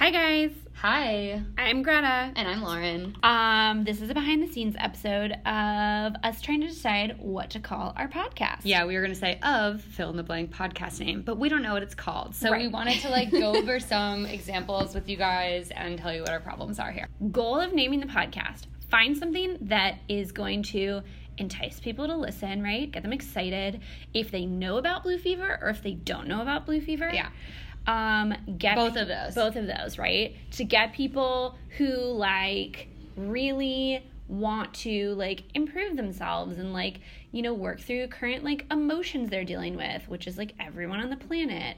Hi guys, Hi, I'm Greta. and I'm Lauren. Um, this is a behind the scenes episode of us trying to decide what to call our podcast. Yeah, we were gonna say of fill in the blank podcast name, but we don't know what it's called. So we wanted to like go over some examples with you guys and tell you what our problems are here. Goal of naming the podcast: find something that is going to entice people to listen, right? Get them excited if they know about blue fever or if they don't know about blue fever. Yeah. Um, get Both of those. Both of those, right? To get people who like really want to like improve themselves and like you know work through current like emotions they're dealing with which is like everyone on the planet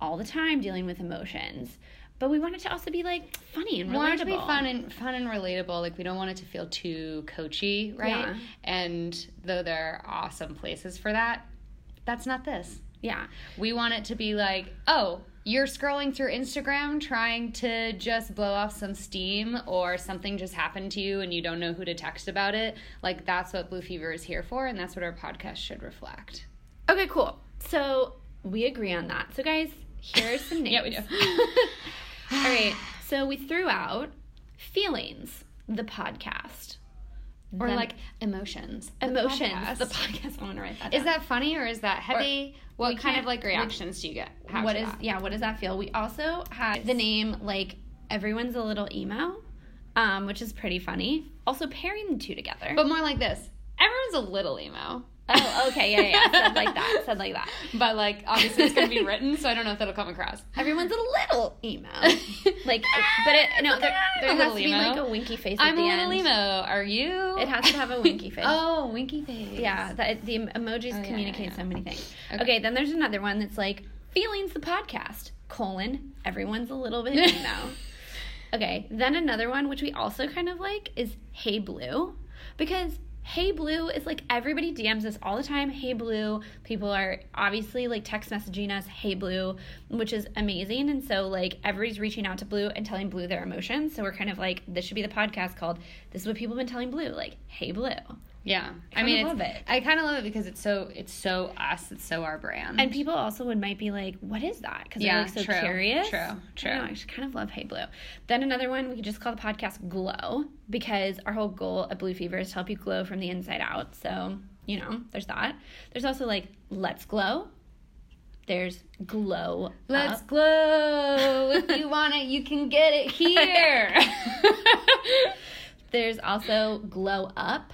all the time dealing with emotions but we want it to also be like funny and relatable. We want it to be fun and fun and relatable. Like we don't want it to feel too coachy, right? Yeah. And though there are awesome places for that, that's not this. yeah We want it to be like, oh, you're scrolling through Instagram trying to just blow off some steam or something just happened to you and you don't know who to text about it. Like, that's what Blue Fever is here for, and that's what our podcast should reflect. okay cool so we agree on that so guys here's some names yeah, we do. all right so we threw out feelings the podcast or Then- like emotions. emotions podcast. the podcast i want to write that Is down. that funny or is that heavy? what kind of like we- reactions do you get? what is that? yeah what does that feel we also have the name like everyone's a little emo um which is pretty funny also pairing the two together But more like this. Everyone's a little emo. Oh okay yeah yeah said like that said like that But like obviously it's gonna be written, so I don't know if that'll come across. everyone's a little emo like but it no there, there a has little to be emo. like a winky face at I'm a the little end emo. Are you? it has to have a winky face Oh, winky face. yeah that the emojis oh, yeah, communicate yeah. so many things Okay. okay. then there's another one that's like feelings the podcast colon everyone's a little bit emo okay then another one which we also kind of like is hey blue because hey blue is like everybody dms us all the time. Hey blue. People are obviously like text messaging us hey blue which is amazing. And so like everybody's reaching out to blue and telling blue their emotions. So we're kind of like this should be the podcast called this is what people have been telling blue like hey blue Yeah, I kinda mean, it's, love it. I kind of love it because it's so it's so us. It's so our brand. And people also would might be like, "What is that?" Because Yeah, they're like so true, curious. true, I true. know, I just kind of love Hey Blue. Then another one we could just call the podcast Glow because our whole goal at Blue Fever is to help you glow from the inside out. So you know, there's that. There's also like Let's Glow. There's Glow. let's Up. glow. if you want it, you can get it here. There's also Glow Up.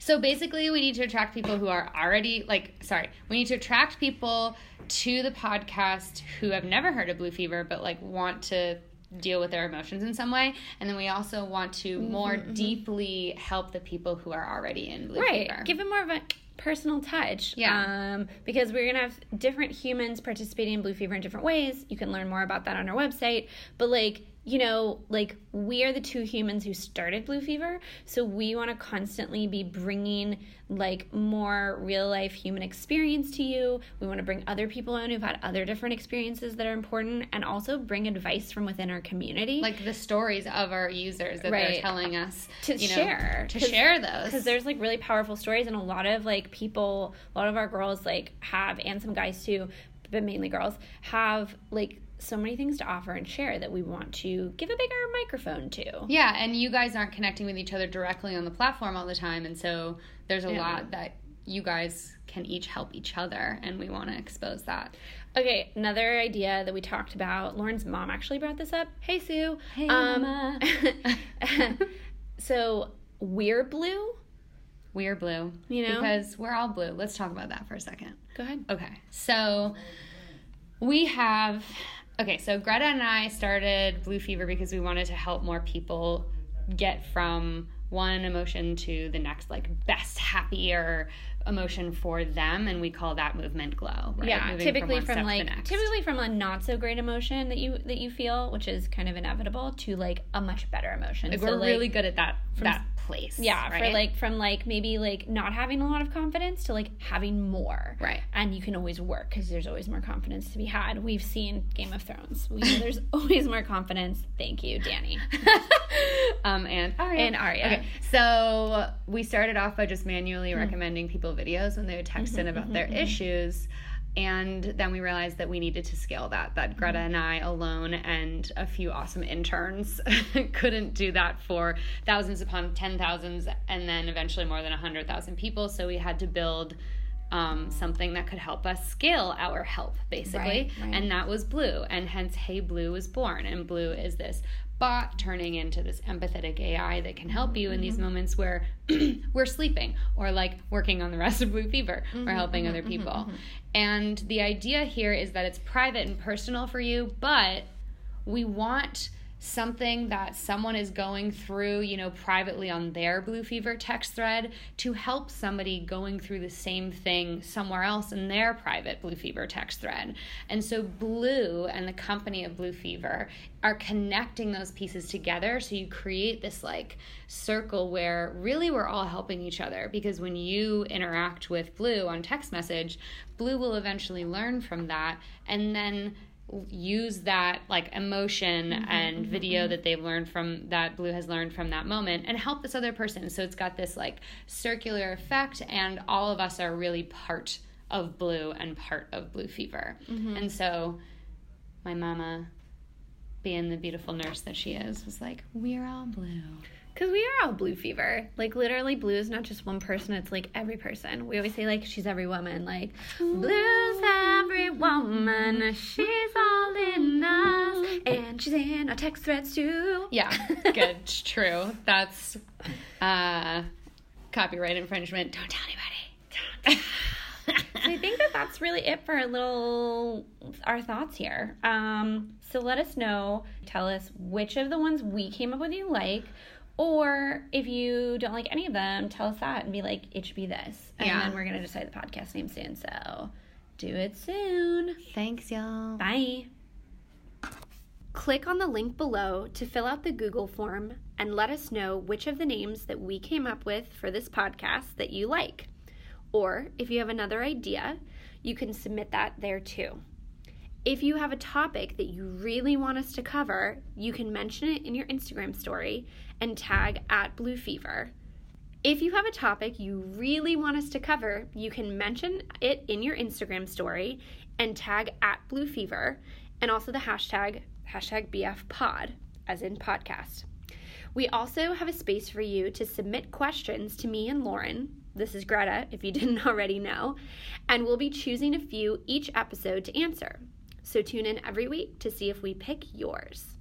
So basically, we need to attract people who are already like. Sorry, we need to attract people to the podcast who have never heard of Blue Fever, but like want to deal with their emotions in some way and then we also want to more deeply help the people who are already in blue right fever Right. give it more of a personal touch Yeah. um, because we're gonna have different humans participating in blue fever in different ways you can learn more about that on our website but like you know like we are the two humans who started blue fever so we want to constantly be bringing like more real life human experience to you we want to bring other people in who've had other different experiences that are important and also bring advice from within our community like the stories of our users that Right. they're telling us To you know, share. to share those because there's like really powerful stories and a lot of like people a lot of our girls like have and some guys too but mainly girls have like so many things to offer and share that we want to give a bigger microphone to yeah and you guys aren't connecting with each other directly on the platform all the time and so there's a Yeah. lot that you guys can each help each other and we want to expose that okay another idea that we talked about lauren's mom actually brought this up hey sue Hey, Um, Mama. so we're blue we're blue You know? because we're all blue let's talk about that for a second go ahead Okay, so we have. Okay, so Greta and I started Blue Fever because we wanted to help more people get from one emotion to the next, like best, happier emotion for them, and we call that movement glow. Right? yeah Moving typically from, the like typically from a not so great emotion that you that you feel which is kind of inevitable to like a much better emotion Like, So, we're really good at that from- that place. yeah right? for like from like maybe like not having a lot of confidence to like having more Right. and you can always work because there's always more confidence to be had we've seen game of thrones we know there's always more confidence thank you danny um, and Arya. And Arya. Okay, so we started off by just manually Hmm. recommending people videos when they would text Mm-hmm, in about their issues. And then we realized that we needed to scale that, that Greta and I alone and a few awesome interns couldn't do that for thousands upon ten thousands and then eventually more than 100,000 people. So we had to build um, something that could help us scale our help, basically. Right, right. And that was Blue. And hence, Hey Blue was born. And Blue is this bot turning into this empathetic AI that can help you in these Mm-hmm. moments where we're sleeping or like working on the rest of Blue Fever Mm-hmm, or helping other people. And the idea here is that it's private and personal for you, but we want something that someone is going through, you know, privately on their Blue Fever text thread to help somebody going through the same thing somewhere else in their private Blue Fever text thread. And so Blue and the company of Blue Fever are connecting those pieces together so you create this like circle where really we're all helping each other because when you interact with Blue on text message, Blue will eventually learn from that and then use that like emotion mm-hmm, and mm-hmm, video mm-hmm. that they've learned from that blue has learned from that moment and help this other person so it's got this like circular effect and all of us are really part of blue and part of blue fever and so my mama being the beautiful nurse that she is was like we're all blue Because we are all blue fever. Like, literally, blue is not just one person, it's like every person. We always say, like, she's every woman. Like, blue's every woman. She's all in us. And she's in our text threads, too. yeah good true that's uh copyright infringement don't tell anybody So I think that that's really it for our little our thoughts here. Um, so let us know. Tell us which of the ones we came up with you like, or if you don't like any of them, tell us that and be like, it should be this, and Yeah. then we're gonna decide the podcast name soon. So do it soon. thanks y'all Bye. Click on the link below to fill out the Google form and let us know which of the names that we came up with for this podcast that you like. Or if you have another idea, you can submit that there too. If you have a topic that you really want us to cover, you can mention it in your Instagram story and tag at Blue Fever. If you have a topic you really want us to cover, you can mention it in your Instagram story and tag at Blue Fever and also the hashtag hashtag BF Pod, as in podcast. We also have a space for you to submit questions to me and Lauren. This is Greta, if you didn't already know, and we'll be choosing a few each episode to answer. So tune in every week to see if we pick yours.